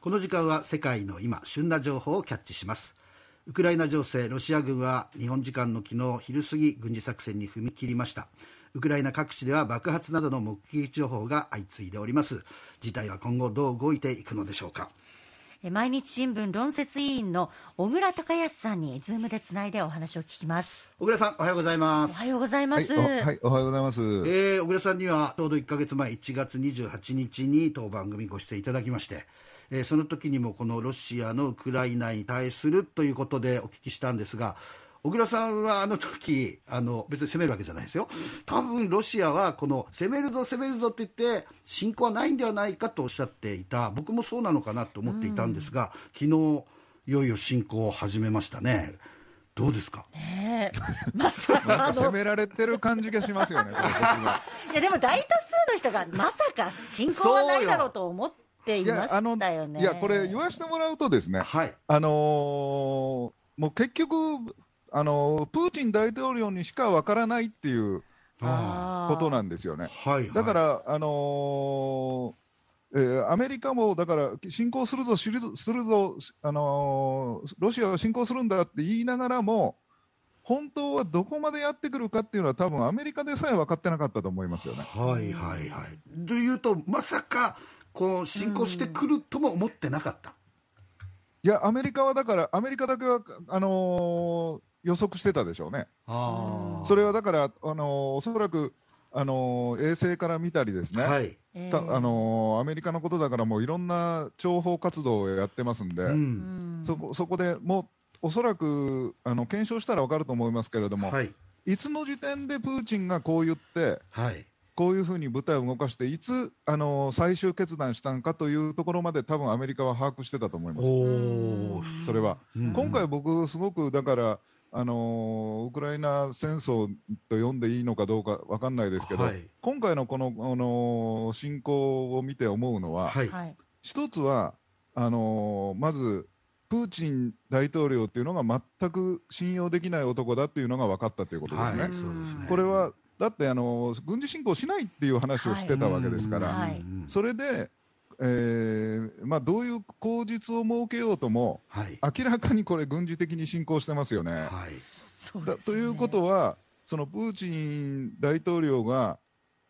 この時間は世界の今旬な情報をキャッチします。ウクライナ情勢ロシア軍は日本時間の昨日昼過ぎ軍事作戦に踏み切りました。ウクライナ各地では爆発などの目撃情報が相次いでおります。事態は今後どう動いていくのでしょうか。毎日新聞論説委員の小倉隆康さんにズームでつないでお話を聞きます。小倉さんおはようございます。おはようございます、はい、はい、おはようございます、えー、小倉さんにはちょうど1か月前1月28日に当番組ご出演いただきましてえー、その時にもこのロシアのウクライナに対するということでお聞きしたんですが小倉さんはあの時あの別に攻めるわけじゃないですよ、多分ロシアはこの攻めるぞ、攻めるぞって言って侵攻はないんではないかとおっしゃっていた僕もそうなのかなと思っていたんですが、うん、昨日いよいよ侵攻を始めましたね。どうですか？ねまさか攻められてる感じがしますよね。いやでも大多数の人がまさか侵攻はないだろうと思っていましたよね。いやこれ言わせてもらうとですね。はい、あのー、もう結局あのプーチン大統領にしかわからないっていうことなんですよね。はいはい、だから、あのー、えー、アメリカもだから侵攻するぞ、するぞ、あのー、ロシアは侵攻するんだって言いながらも、本当はどこまでやってくるかっていうのは、多分アメリカでさえ分かってなかったと思いますよね。はいはいはい。というと、まさか、この侵攻してくるとも思ってなかった。いや、アメリカはだから、アメリカだけはあのー予測してたでしょうね。それはだから、あのおそらくあの衛星から見たりですね、はい、たあのアメリカのことだからもういろんな諜報活動をやってますんで、うん、そこそこでもうおそらくあの検証したら分かると思いますけれども、はい、いつの時点でプーチンがこう言って、はい、こういうふうに部隊を動かして、いつあの最終決断したんかというところまで、多分アメリカは把握してたと思います、それは。今回、僕、すごくだからあのウクライナ戦争と呼んでいいのかどうか分かんないですけど、はい、今回のこの、あの侵攻を見て思うのは、はい、一つはあのまずプーチン大統領っていうのが全く信用できない男だっていうのが分かったということですね。はい、すね。これはだってあの軍事侵攻しないっていう話をしてたわけですから、それでえーまあ、どういう口実を設けようとも、はい、明らかにこれ、軍事的に侵攻してますよね。はい、ね。ということは、そのプーチン大統領が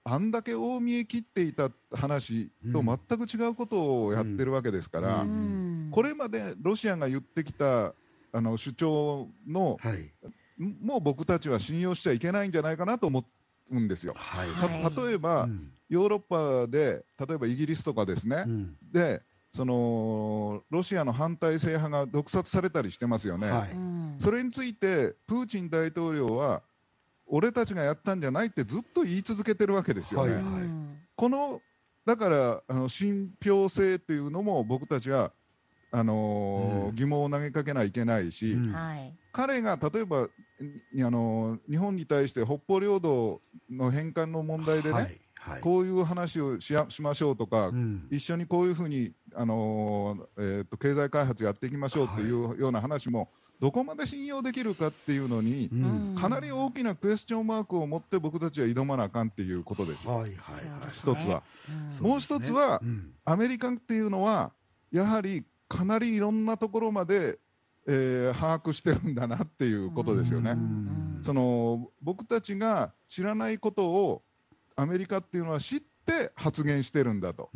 あんだけ大見え切っていた話と全く違うことをやってるわけですから、うん、これまでロシアが言ってきたあの主張の、はい、もう僕たちは信用しちゃいけないんじゃないかなと思うんですよ。はい、例えば、うん。ヨーロッパで例えばイギリスとかですね、うん、でそのロシアの反体制派が毒殺されたりしてますよね、はい、それについてプーチン大統領は俺たちがやったんじゃないってずっと言い続けてるわけですよね。はいはい、このだからあの信憑性っていうのも僕たちはあのーうん、疑問を投げかけないといけないし、うん、彼が例えば、あのー、日本に対して北方領土の返還の問題でね、はいはい、こういう話をししましょうとか、うん、一緒にこういうふうに、あのー、えーと、経済開発やっていきましょうってい。うような話も、どこまで信用できるかっていうのに、うん、かなり大きなクエスチョンマークを持って僕たちは挑まなあかんっていうことです、はいはいはい、一つは。うん、もう一つは、アメリカっていうのは、やはりかなりいろんなところまでえー、把握してるんだなっていうことですよね。その僕たちが知らないことをアメリカっていうのは知って発言してるんだと。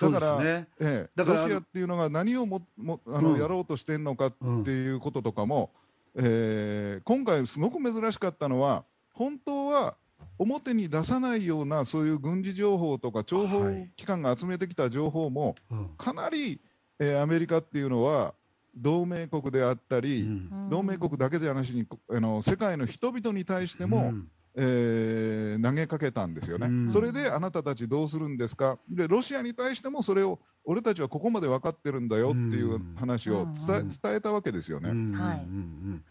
だから、ね。ええ、だからロシアっていうのが何をももあの、うん、やろうとしてるのかっていうこととかも、うん、えー、今回、すごく珍しかったのは、本当は表に出さないようなそういう軍事情報とか諜報機関が集めてきた情報も、はい、かなり、えー、アメリカっていうのは同盟国であったり、うん、同盟国だけではなしにあの世界の人々に対しても、うん。えー、投げかけたんですよね、うん、それであなたたちどうするんですか、でロシアに対してもそれを俺たちはここまで分かってるんだよっていう話を伝え,、伝えたわけですよね。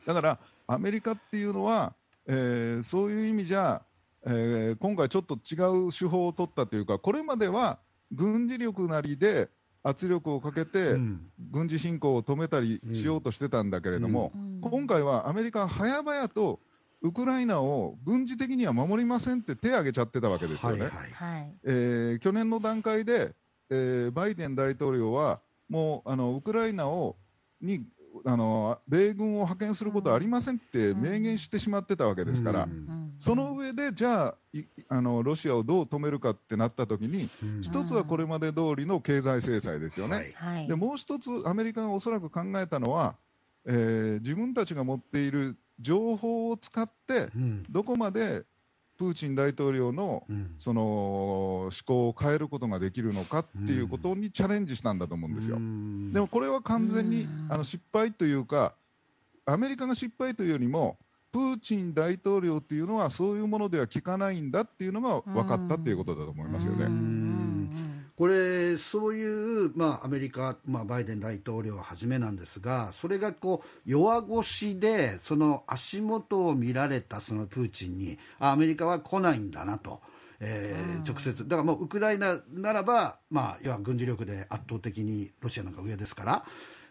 だからアメリカっていうのは、えー、そういう意味じゃ、えー、今回ちょっと違う手法を取ったというかこれまでは軍事力なりで圧力をかけて、軍事侵攻を止めたりしようとしてたんだけれども、今回はアメリカは早々とウクライナを軍事的には守りませんって手を挙げちゃってたわけですよね。はい。はい、えー、去年の段階でえー、バイデン大統領はもうあのウクライナをにあの米軍を派遣することはありませんって明言してしまってたわけですから、うん、その上でじゃああのロシアをどう止めるかってなったときに、うん、一つはこれまで通りの経済制裁ですよね、はい、でもう一つアメリカがおそらく考えたのは、えー、自分たちが持っている情報を使って、どこまでプーチン大統領の,、その思考を変えることができるのかっていうことにチャレンジしたんだと思うんですよ。でもこれは完全にあの失敗というかアメリカが失敗というよりもプーチン大統領というのはそういうものでは効かないんだっていうのが分かったっていうことだと思いますよね。これ、そういう、まあ、アメリカ、まあ、バイデン大統領はじめなんですが、それがこう弱腰で、その足元を見られたそのプーチンに、アメリカは来ないんだなと。えー、直接、だからもうウクライナならば、まあ、要は軍事力で圧倒的にロシアなんか上ですから、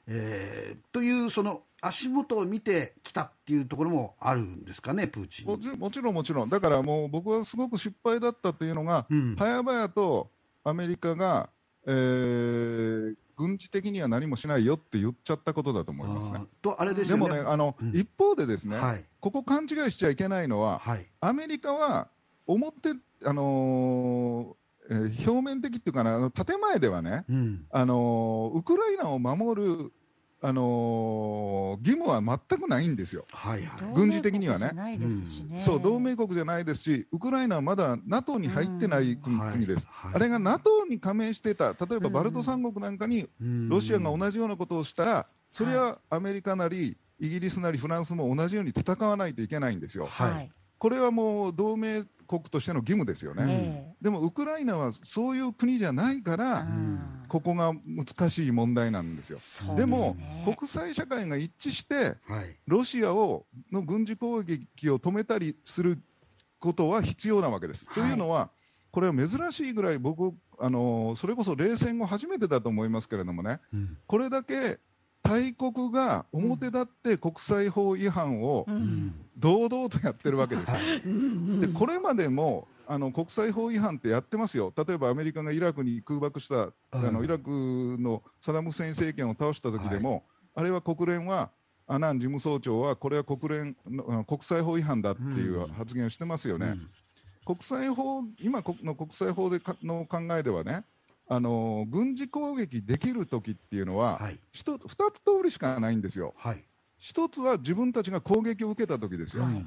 えー、というその足元を見てきたっていうところもあるんですかね、プーチン。もちろん、もちろん、だからもう僕はすごく失敗だったというのが、うん、早々とアメリカが、えー、軍事的には何もしないよって言っちゃったことだと思いますね。とあれですね、でもねあの、うん、一方でですね、はい、ここ勘違いしちゃいけないのは、はい、アメリカは表、あのー、えー、表面的っていうかな、建前ではね、うん、あのー、ウクライナを守るあのー、義務は全くないんですよ、はいはい、軍事的にはね、そう同盟国じゃないですし、ウクライナはまだ NATO に入ってない国,、国です、はいはい、あれが NATO に加盟してた、例えばバルト三国なんかにロシアが同じようなことをしたら、それはアメリカなり、イギリスなりフランスも同じように戦わないといけないんですよ。はい、これはもう同盟国としての義務ですよね、えー、でもウクライナはそういう国じゃないから、ここが難しい問題なんですよ。でも、国際社会が一致して、ロシアをの軍事攻撃を止めたりすることは必要なわけです。はい、というのは、これは珍しいぐらい僕、あのそれこそ冷戦後初めてだと思いますけれどもね、うん、これだけ大国が表立って国際法違反を堂々とやってるわけですよ。でこれまでもあの国際法違反ってやってますよ、例えばアメリカがイラクに空爆した、あのイラクのサダム・フセイン政権を倒した時でも、はい、あれは国連は、アナン事務総長は、これは国連国際法違反だっていう発言をしてますよね。うん、国際法今の国際法での考えではね、あの軍事攻撃できる時っていうのは、はい、2つ通りしかないんですよ。はい、1つは自分たちが攻撃を受けた時ですよ。はい、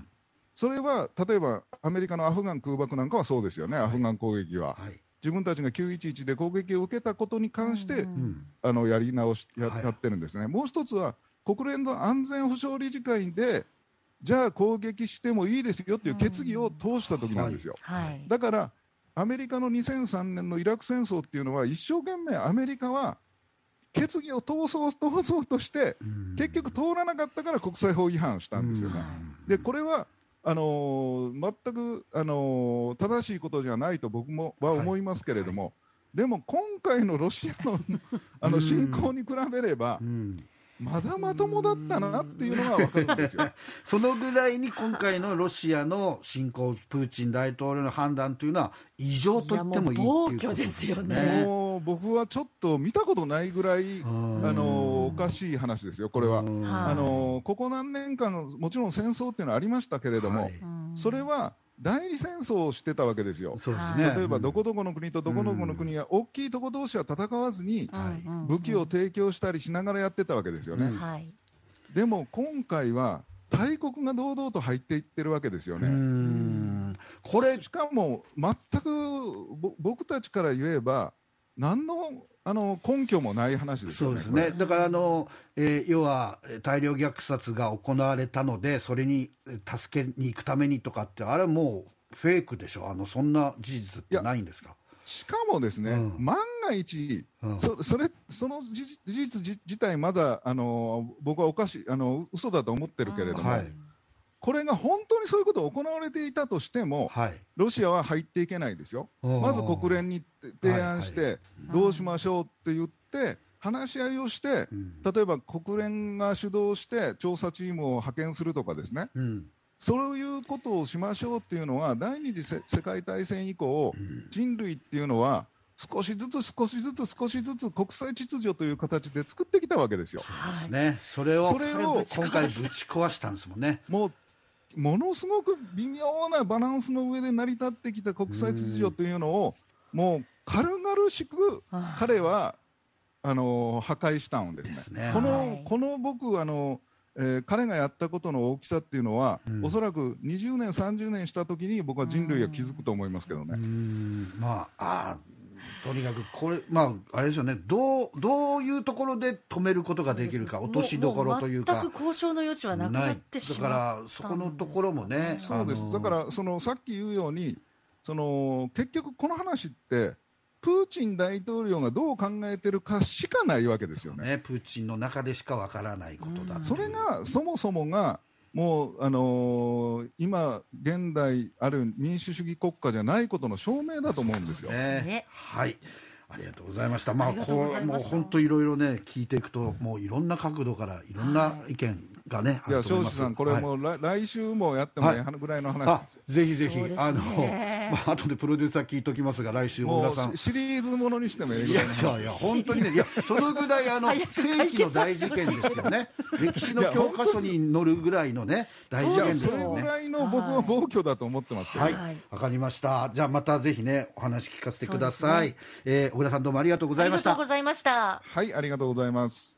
それは例えばアメリカのアフガン空爆なんかはそうですよね、アフガン攻撃は。自分たちが911で攻撃を受けたことに関して、うん、あのやり直しや,、やってるんですね。もう1つは国連の安全保障理事会でじゃあ攻撃してもいいですよっていう決議を通した時なんですよ。だからアメリカの2003年のイラク戦争っていうのは一生懸命アメリカは決議を通そう通そうとして結局通らなかったから国際法違反したんですよね。でこれはあのー、全く、あのー、正しいことじゃないと僕もは思いますけれども、はい。はい、でも今回のロシアのあの侵攻に比べれば、まだまともだったなっていうのが分かるんですよ そのぐらいに今回のロシアの侵攻、プーチン大統領の判断というのは、異常と言ってもいいっていうことですよね。もう僕はちょっと見たことないぐらい、あのおかしい話ですよ、これは。あのここ何年間、もちろん戦争っていうのはありましたけれども、はい、それは代理戦争をしてたわけですよ。すね、例えばどこどこの国とどこどこの国が大きいとこ同士は戦わずに武器を提供したりしながらやってたわけですよね。でも今回は大国が堂々と入っていってるわけですよね。これしかも全く僕たちから言えば何のあの根拠もない話ですよね。そうですね。だからあの、えー、要は大量虐殺が行われたのでそれに助けに行くためにとかってあれはもうフェイクでしょ。あのそんな事実ってないんですか？しかもですね、うん、万が一、うん、そそれその事実自体まだあの僕はおかしいあの嘘だと思ってるけれども。はいこれが本当にそういうことが行われていたとしても、はい、ロシアは入っていけないですよ、まず国連に提案して、どうしましょうって言って、話し合いをして、例えば国連が主導して調査チームを派遣するとかですね、うん、そういうことをしましょうっていうのは、第二次世界大戦以降、人類っていうのは、少しずつ少しずつ少しずつ国際秩序という形で作ってきたわけですよ。そうですね。それをそれを今回ぶち壊したんですもんね。もうものすごく微妙なバランスの上で成り立ってきた国際秩序というのをもう軽々しく彼はあの破壊したんですね。すね。この、はい、この僕あのえー、彼がやったことの大きさっていうのは、うん、おそらく20年、30年したときに僕は人類は気づくと思いますけどね。まああとにかくこれ、まあ、あれですよね。どう、どういうところで止めることができるか、落としどころというか、全く交渉の余地はなくなってしまだから、そこのところもね、そうです、だからそのさっき言うように、その結局、この話って、プーチン大統領がどう考えてるかしかないわけですよね。ねプーチンの中でしかわからないことだそれがそもそもがもう、あのー、今、現代ある民主主義国家じゃないことの証明だと思うんですよ。ね、はいありがとうございました。まあ、こう、もう本当いろいろね、聞いていくと、もういろんな角度から、いろんな意見がね、いや、庄司さん、これもう、はい、来週もやってもいいぐらいの話ですよ。ぜひぜひ、あの、まあ、後でプロデューサー聞いときますが、来週、小倉さん。シリーズものにしてもいいいや、いや、本当にね、いや、そのぐらい、あの、世紀の大事件ですよね。歴史の教科書に載るぐらいのね、大事件ですよね。それぐらいの僕は暴挙だと思ってますけど。はい、わかりました。じゃあ、またぜひね、お話聞かせてください。え小倉さん、どうもありがとうございました。ありがとうございました。はい、ありがとうございます。